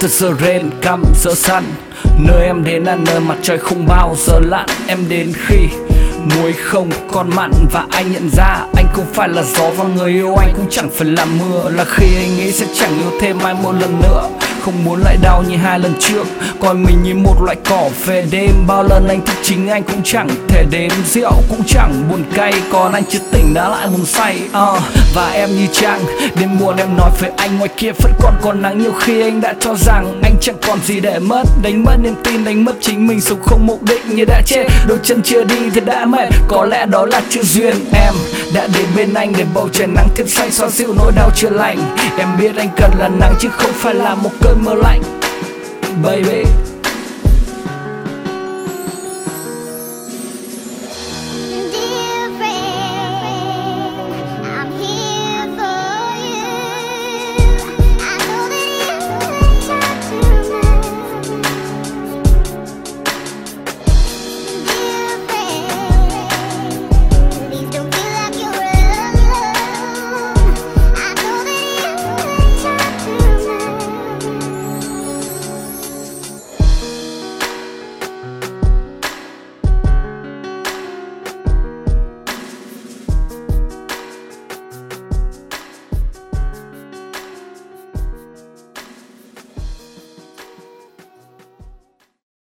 từ the rên căm giữa săn. Nơi em đến là nơi mặt trời không bao giờ lặn. Em đến khi muối không còn mặn. Và anh nhận ra anh không phải là gió Và người yêu. Anh cũng chẳng phải là mưa. Là khi anh nghĩ sẽ chẳng yêu thêm ai một lần nữa không muốn lại đau như hai lần trước. Coi mình như một loại cỏ về đêm. Bao lần anh thức chính anh cũng chẳng thể đếm. Rượu cũng chẳng buồn cay Còn anh chưa tỉnh đã lại buồn say. Uh, Và em như trăng Đêm muộn em nói với anh ngoài kia vẫn còn còn nắng. Nhiều khi anh đã cho rằng anh chẳng còn gì để mất. Đánh mất niềm tin, đánh mất chính mình Sống không mục đích như đã chết. Đôi chân chưa đi thì đã mệt. Có lẽ đó là chữ duyên Em đã đến bên anh để bầu trời nắng thêm xanh Xoa dịu nỗi đau chưa lành. Em biết anh cần là nắng chứ không phải là một cơn mưa lạnh. Baby.